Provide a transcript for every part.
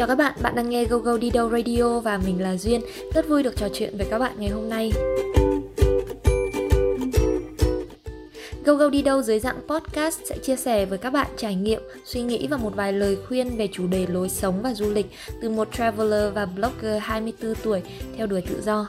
Chào các bạn, bạn đang nghe Go Go Đi Đâu Radio và mình là Duyên Rất vui được trò chuyện với các bạn ngày hôm nay Go Go Đi Đâu dưới dạng podcast sẽ chia sẻ với các bạn trải nghiệm, suy nghĩ và một vài lời khuyên về chủ đề lối sống và du lịch từ một traveler và blogger 24 tuổi theo đuổi tự do.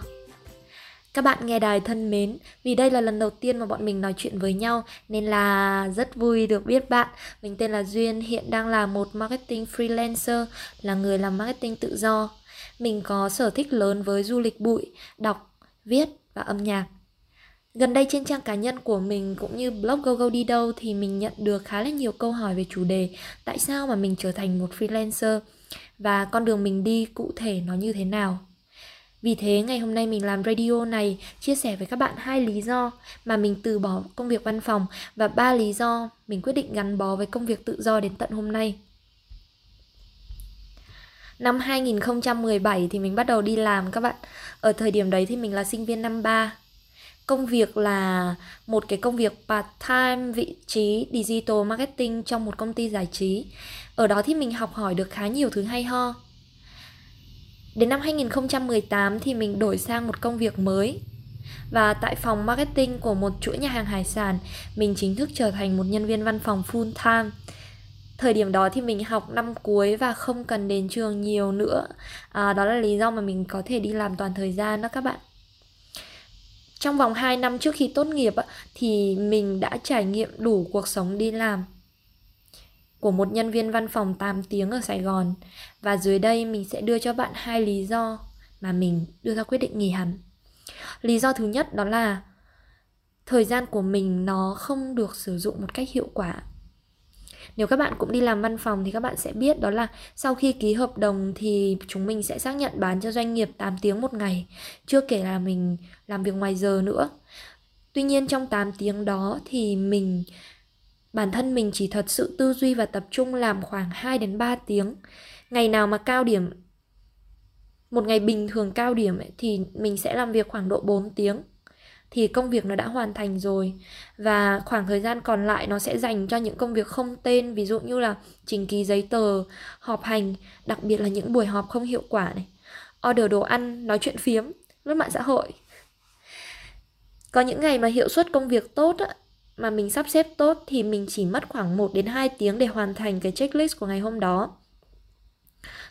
Các bạn nghe đài thân mến, vì đây là lần đầu tiên mà bọn mình nói chuyện với nhau nên là rất vui được biết bạn. Mình tên là Duyên, hiện đang là một marketing freelancer, là người làm marketing tự do. Mình có sở thích lớn với du lịch bụi, đọc, viết và âm nhạc. Gần đây trên trang cá nhân của mình cũng như blog Go Go Đi Đâu thì mình nhận được khá là nhiều câu hỏi về chủ đề tại sao mà mình trở thành một freelancer và con đường mình đi cụ thể nó như thế nào. Vì thế, ngày hôm nay mình làm radio này, chia sẻ với các bạn hai lý do mà mình từ bỏ công việc văn phòng và ba lý do mình quyết định gắn bó với công việc tự do đến tận hôm nay. Năm 2017 thì mình bắt đầu đi làm các bạn. Ở thời điểm đấy thì mình là sinh viên năm 3. Công việc là một cái công việc part-time vị trí digital marketing trong một công ty giải trí. Ở đó thì mình học hỏi được khá nhiều thứ hay ho Đến năm 2018 thì mình đổi sang một công việc mới và tại phòng marketing của một chuỗi nhà hàng hải sản, mình chính thức trở thành một nhân viên văn phòng full time. Thời điểm đó thì mình học năm cuối và không cần đến trường nhiều nữa. À, đó là lý do mà mình có thể đi làm toàn thời gian đó các bạn. Trong vòng 2 năm trước khi tốt nghiệp thì mình đã trải nghiệm đủ cuộc sống đi làm của một nhân viên văn phòng 8 tiếng ở Sài Gòn và dưới đây mình sẽ đưa cho bạn hai lý do mà mình đưa ra quyết định nghỉ hẳn. Lý do thứ nhất đó là thời gian của mình nó không được sử dụng một cách hiệu quả. Nếu các bạn cũng đi làm văn phòng thì các bạn sẽ biết đó là sau khi ký hợp đồng thì chúng mình sẽ xác nhận bán cho doanh nghiệp 8 tiếng một ngày, chưa kể là mình làm việc ngoài giờ nữa. Tuy nhiên trong 8 tiếng đó thì mình bản thân mình chỉ thật sự tư duy và tập trung làm khoảng 2 đến 3 tiếng. Ngày nào mà cao điểm một ngày bình thường cao điểm ấy, thì mình sẽ làm việc khoảng độ 4 tiếng. Thì công việc nó đã hoàn thành rồi. Và khoảng thời gian còn lại nó sẽ dành cho những công việc không tên ví dụ như là trình ký giấy tờ họp hành đặc biệt là những buổi họp không hiệu quả này. Order đồ ăn nói chuyện phiếm lướt mạng xã hội. Có những ngày mà hiệu suất công việc tốt á, mà mình sắp xếp tốt thì mình chỉ mất khoảng 1 đến 2 tiếng để hoàn thành cái checklist của ngày hôm đó.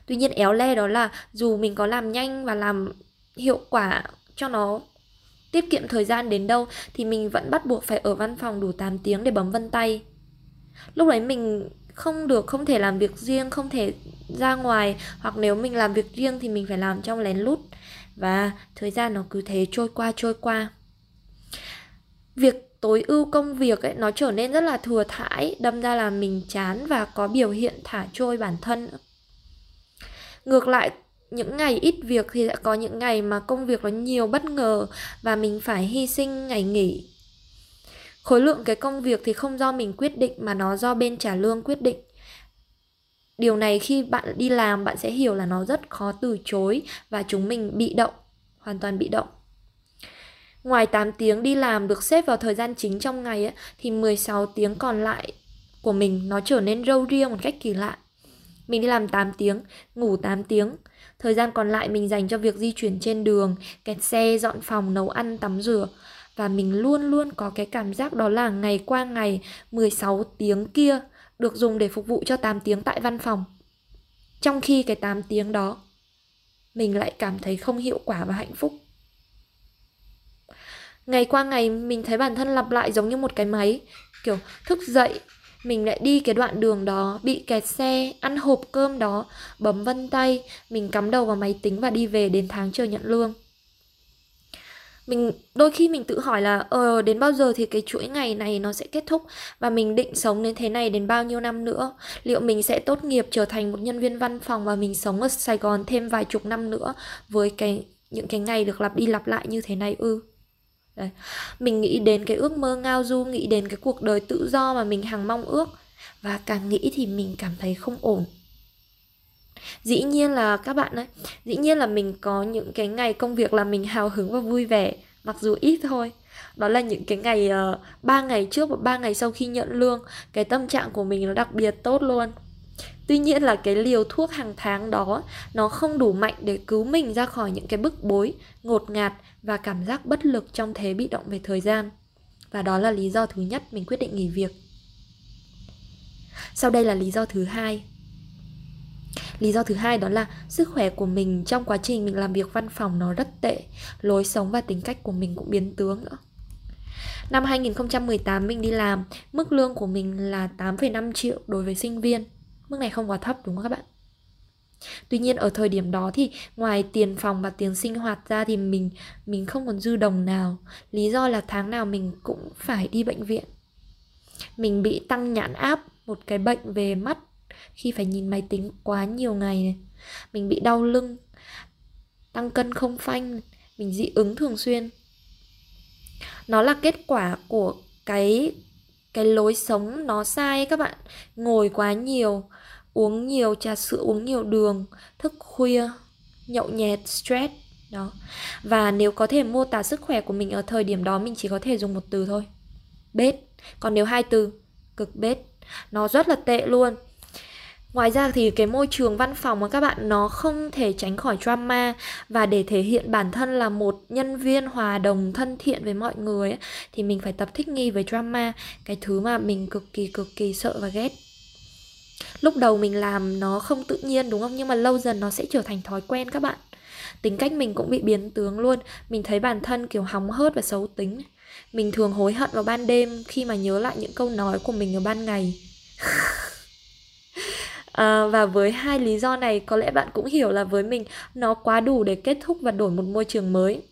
Tuy nhiên éo le đó là dù mình có làm nhanh và làm hiệu quả cho nó tiết kiệm thời gian đến đâu thì mình vẫn bắt buộc phải ở văn phòng đủ 8 tiếng để bấm vân tay. Lúc đấy mình không được không thể làm việc riêng, không thể ra ngoài hoặc nếu mình làm việc riêng thì mình phải làm trong lén lút và thời gian nó cứ thế trôi qua trôi qua. Việc tối ưu công việc ấy, nó trở nên rất là thừa thãi, đâm ra là mình chán và có biểu hiện thả trôi bản thân. Ngược lại, những ngày ít việc thì sẽ có những ngày mà công việc nó nhiều bất ngờ và mình phải hy sinh ngày nghỉ. Khối lượng cái công việc thì không do mình quyết định mà nó do bên trả lương quyết định. Điều này khi bạn đi làm, bạn sẽ hiểu là nó rất khó từ chối và chúng mình bị động, hoàn toàn bị động. Ngoài 8 tiếng đi làm được xếp vào thời gian chính trong ngày ấy, thì 16 tiếng còn lại của mình nó trở nên râu ria một cách kỳ lạ. Mình đi làm 8 tiếng, ngủ 8 tiếng. Thời gian còn lại mình dành cho việc di chuyển trên đường, kẹt xe, dọn phòng, nấu ăn, tắm rửa. Và mình luôn luôn có cái cảm giác đó là ngày qua ngày 16 tiếng kia được dùng để phục vụ cho 8 tiếng tại văn phòng. Trong khi cái 8 tiếng đó mình lại cảm thấy không hiệu quả và hạnh phúc. Ngày qua ngày mình thấy bản thân lặp lại giống như một cái máy. Kiểu thức dậy, mình lại đi cái đoạn đường đó, bị kẹt xe, ăn hộp cơm đó, bấm vân tay, mình cắm đầu vào máy tính và đi về đến tháng chờ nhận lương. Mình, đôi khi mình tự hỏi là ờ đến bao giờ thì cái chuỗi ngày này nó sẽ kết thúc và mình định sống đến thế này đến bao nhiêu năm nữa? Liệu mình sẽ tốt nghiệp, trở thành một nhân viên văn phòng và mình sống ở Sài Gòn thêm vài chục năm nữa với cái, những cái ngày được lặp đi lặp lại như thế này ư? Đấy. Mình nghĩ đến cái ước mơ ngao du, nghĩ đến cái cuộc đời tự do mà mình hằng mong ước. Và càng nghĩ thì mình cảm thấy không ổn. Dĩ nhiên là các bạn ấy, dĩ nhiên là mình có những cái ngày công việc là mình hào hứng và vui vẻ Mặc dù ít thôi. Đó là những cái ngày ờ, uh, 3 ngày trước và 3 ngày sau khi nhận lương cái tâm trạng của mình nó đặc biệt tốt luôn tuy nhiên là cái liều thuốc hàng tháng đó nó không đủ mạnh để cứu mình ra khỏi những cái bức bối ngột ngạt và cảm giác bất lực trong thế bị động về thời gian và đó là lý do thứ nhất mình quyết định nghỉ việc sau đây là lý do thứ hai Lý do thứ hai đó là sức khỏe của mình trong quá trình mình làm việc văn phòng nó rất tệ, lối sống và tính cách của mình cũng biến tướng nữa. Năm 2018 mình đi làm, mức lương của mình là 8,5 triệu đối với sinh viên. Mức này không quá thấp đúng không các bạn? Tuy nhiên ở thời điểm đó thì ngoài tiền phòng và tiền sinh hoạt ra thì mình mình không còn dư đồng nào. Lý do là tháng nào mình cũng phải đi bệnh viện. Mình bị tăng nhãn áp, một cái bệnh về mắt khi phải nhìn máy tính quá nhiều ngày này. Mình bị đau lưng, tăng cân không phanh, mình dị ứng thường xuyên. Nó là kết quả của cái cái lối sống nó sai các bạn. Ngồi quá nhiều, uống nhiều trà sữa, uống nhiều đường, thức khuya, nhậu nhẹt, stress đó. Và nếu có thể mô tả sức khỏe của mình ở thời điểm đó mình chỉ có thể dùng một từ thôi. Bết. Còn nếu hai từ, cực bết. Nó rất là tệ luôn. Ngoài ra thì cái môi trường văn phòng mà các bạn nó không thể tránh khỏi drama và để thể hiện bản thân là một nhân viên hòa đồng thân thiện với mọi người ấy, thì mình phải tập thích nghi với drama, cái thứ mà mình cực kỳ cực kỳ sợ và ghét. Lúc đầu mình làm nó không tự nhiên đúng không? Nhưng mà lâu dần nó sẽ trở thành thói quen các bạn. Tính cách mình cũng bị biến tướng luôn. Mình thấy bản thân kiểu hóng hớt và xấu tính. Mình thường hối hận vào ban đêm khi mà nhớ lại những câu nói của mình ở ban ngày. À, và với hai lý do này có lẽ bạn cũng hiểu là với mình nó quá đủ để kết thúc và đổi một môi trường mới.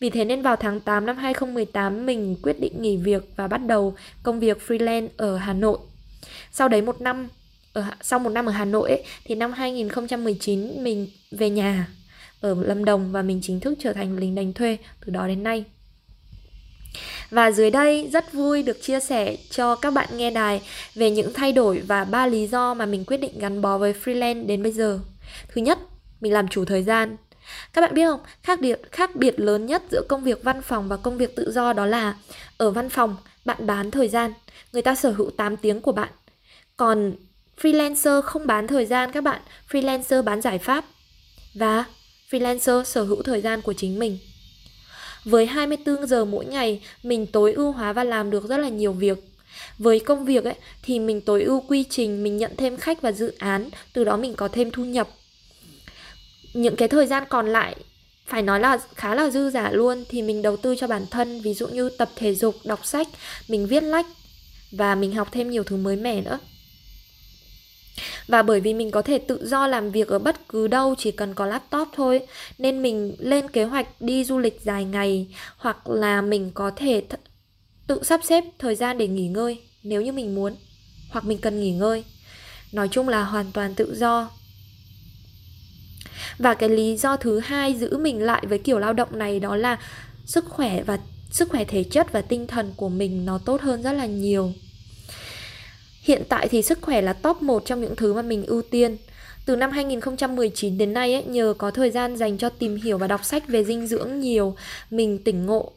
Vì thế nên vào tháng 8 năm 2018 mình quyết định nghỉ việc và bắt đầu công việc freelance ở Hà Nội. Sau đấy một năm ở sau một năm ở Hà Nội ấy, thì năm 2019 mình về nhà ở Lâm Đồng và mình chính thức trở thành lính đánh thuê từ đó đến nay. Và dưới đây rất vui được chia sẻ cho các bạn nghe đài về những thay đổi và ba lý do mà mình quyết định gắn bó với freelance đến bây giờ. Thứ nhất, mình làm chủ thời gian. Các bạn biết không, khác biệt khác biệt lớn nhất giữa công việc văn phòng và công việc tự do đó là ở văn phòng bạn bán thời gian, người ta sở hữu 8 tiếng của bạn. Còn freelancer không bán thời gian các bạn, freelancer bán giải pháp. Và freelancer sở hữu thời gian của chính mình. Với 24 giờ mỗi ngày, mình tối ưu hóa và làm được rất là nhiều việc. Với công việc ấy thì mình tối ưu quy trình, mình nhận thêm khách và dự án, từ đó mình có thêm thu nhập. Những cái thời gian còn lại phải nói là khá là dư giả luôn thì mình đầu tư cho bản thân, ví dụ như tập thể dục, đọc sách, mình viết lách và mình học thêm nhiều thứ mới mẻ nữa. Và bởi vì mình có thể tự do làm việc ở bất cứ đâu, chỉ cần có laptop thôi, Nên mình lên kế hoạch đi du lịch dài ngày, Hoặc là mình có thể th- tự sắp xếp thời gian để nghỉ ngơi, nếu như mình muốn, Hoặc mình cần nghỉ ngơi. Nói chung là hoàn toàn tự do. Và cái lý do thứ hai giữ mình lại với kiểu lao động này đó là sức khỏe và, sức khỏe thể chất và tinh thần của mình nó tốt hơn rất là nhiều. Hiện tại thì sức khỏe là top 1 trong những thứ mà mình ưu tiên. Từ năm 2019 đến nay ấy, nhờ có thời gian dành cho tìm hiểu và đọc sách về dinh dưỡng nhiều, mình tỉnh ngộ.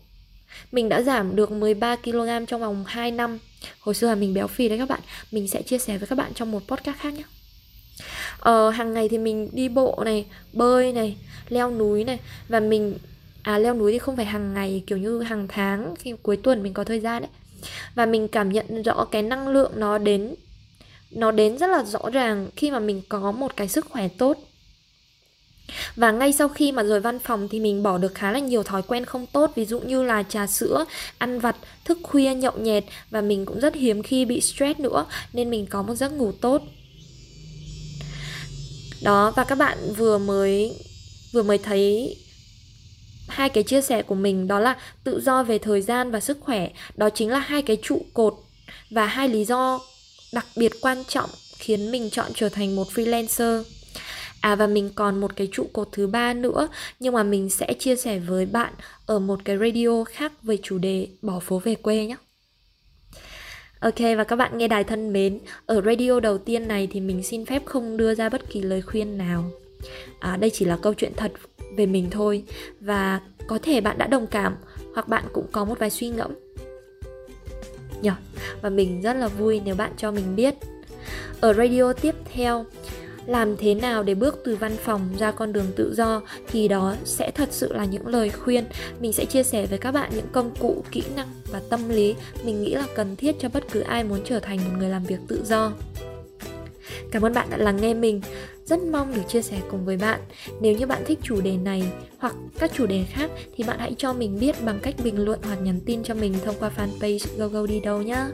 Mình đã giảm được 13 kg trong vòng 2 năm. Hồi xưa là mình béo phì đấy các bạn. Mình sẽ chia sẻ với các bạn trong một podcast khác nhé. Ờ, hàng ngày thì mình đi bộ này, bơi này, leo núi này và mình à leo núi thì không phải hàng ngày kiểu như hàng tháng khi cuối tuần mình có thời gian đấy và mình cảm nhận rõ cái năng lượng nó đến nó đến rất là rõ ràng khi mà mình có một cái sức khỏe tốt. Và ngay sau khi mà rời văn phòng thì mình bỏ được khá là nhiều thói quen không tốt Ví dụ như là trà sữa, ăn vặt, thức khuya, nhậu nhẹt. Và mình cũng rất hiếm khi bị stress nữa Nên mình có một giấc ngủ tốt. Đó và các bạn vừa mới vừa mới thấy hai cái chia sẻ của mình đó là tự do về thời gian và sức khỏe, đó chính là hai cái trụ cột và hai lý do đặc biệt quan trọng khiến mình chọn trở thành một freelancer. À và mình còn một cái trụ cột thứ ba nữa, Nhưng mà mình sẽ chia sẻ với bạn Ở một cái radio khác về chủ đề Bỏ phố về quê nhé. Ok, và các bạn nghe đài thân mến, Ở radio đầu tiên này thì mình xin phép không đưa ra bất kỳ lời khuyên nào à, Đây chỉ là câu chuyện thật về mình thôi. Và có thể bạn đã đồng cảm hoặc bạn cũng có một vài suy ngẫm. Nhở và mình rất là vui nếu bạn cho mình biết. Ở radio tiếp theo làm thế nào để bước từ văn phòng ra con đường tự do thì đó sẽ thật sự là những lời khuyên. Mình sẽ chia sẻ với các bạn những công cụ kỹ năng và tâm lý mình nghĩ là cần thiết cho bất cứ ai muốn trở thành một người làm việc tự do. Cảm ơn bạn đã lắng nghe mình. Rất mong được chia sẻ cùng với bạn. Nếu như bạn thích chủ đề này hoặc các chủ đề khác thì bạn hãy cho mình biết bằng cách bình luận hoặc nhắn tin cho mình thông qua fanpage Go Go đi đâu nhá.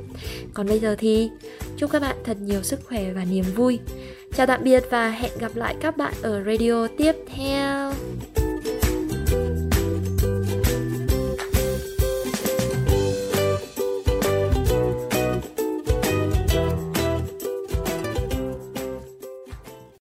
Còn bây giờ thì, chúc các bạn thật nhiều sức khỏe và niềm vui. Chào tạm biệt và hẹn gặp lại các bạn ở radio tiếp theo.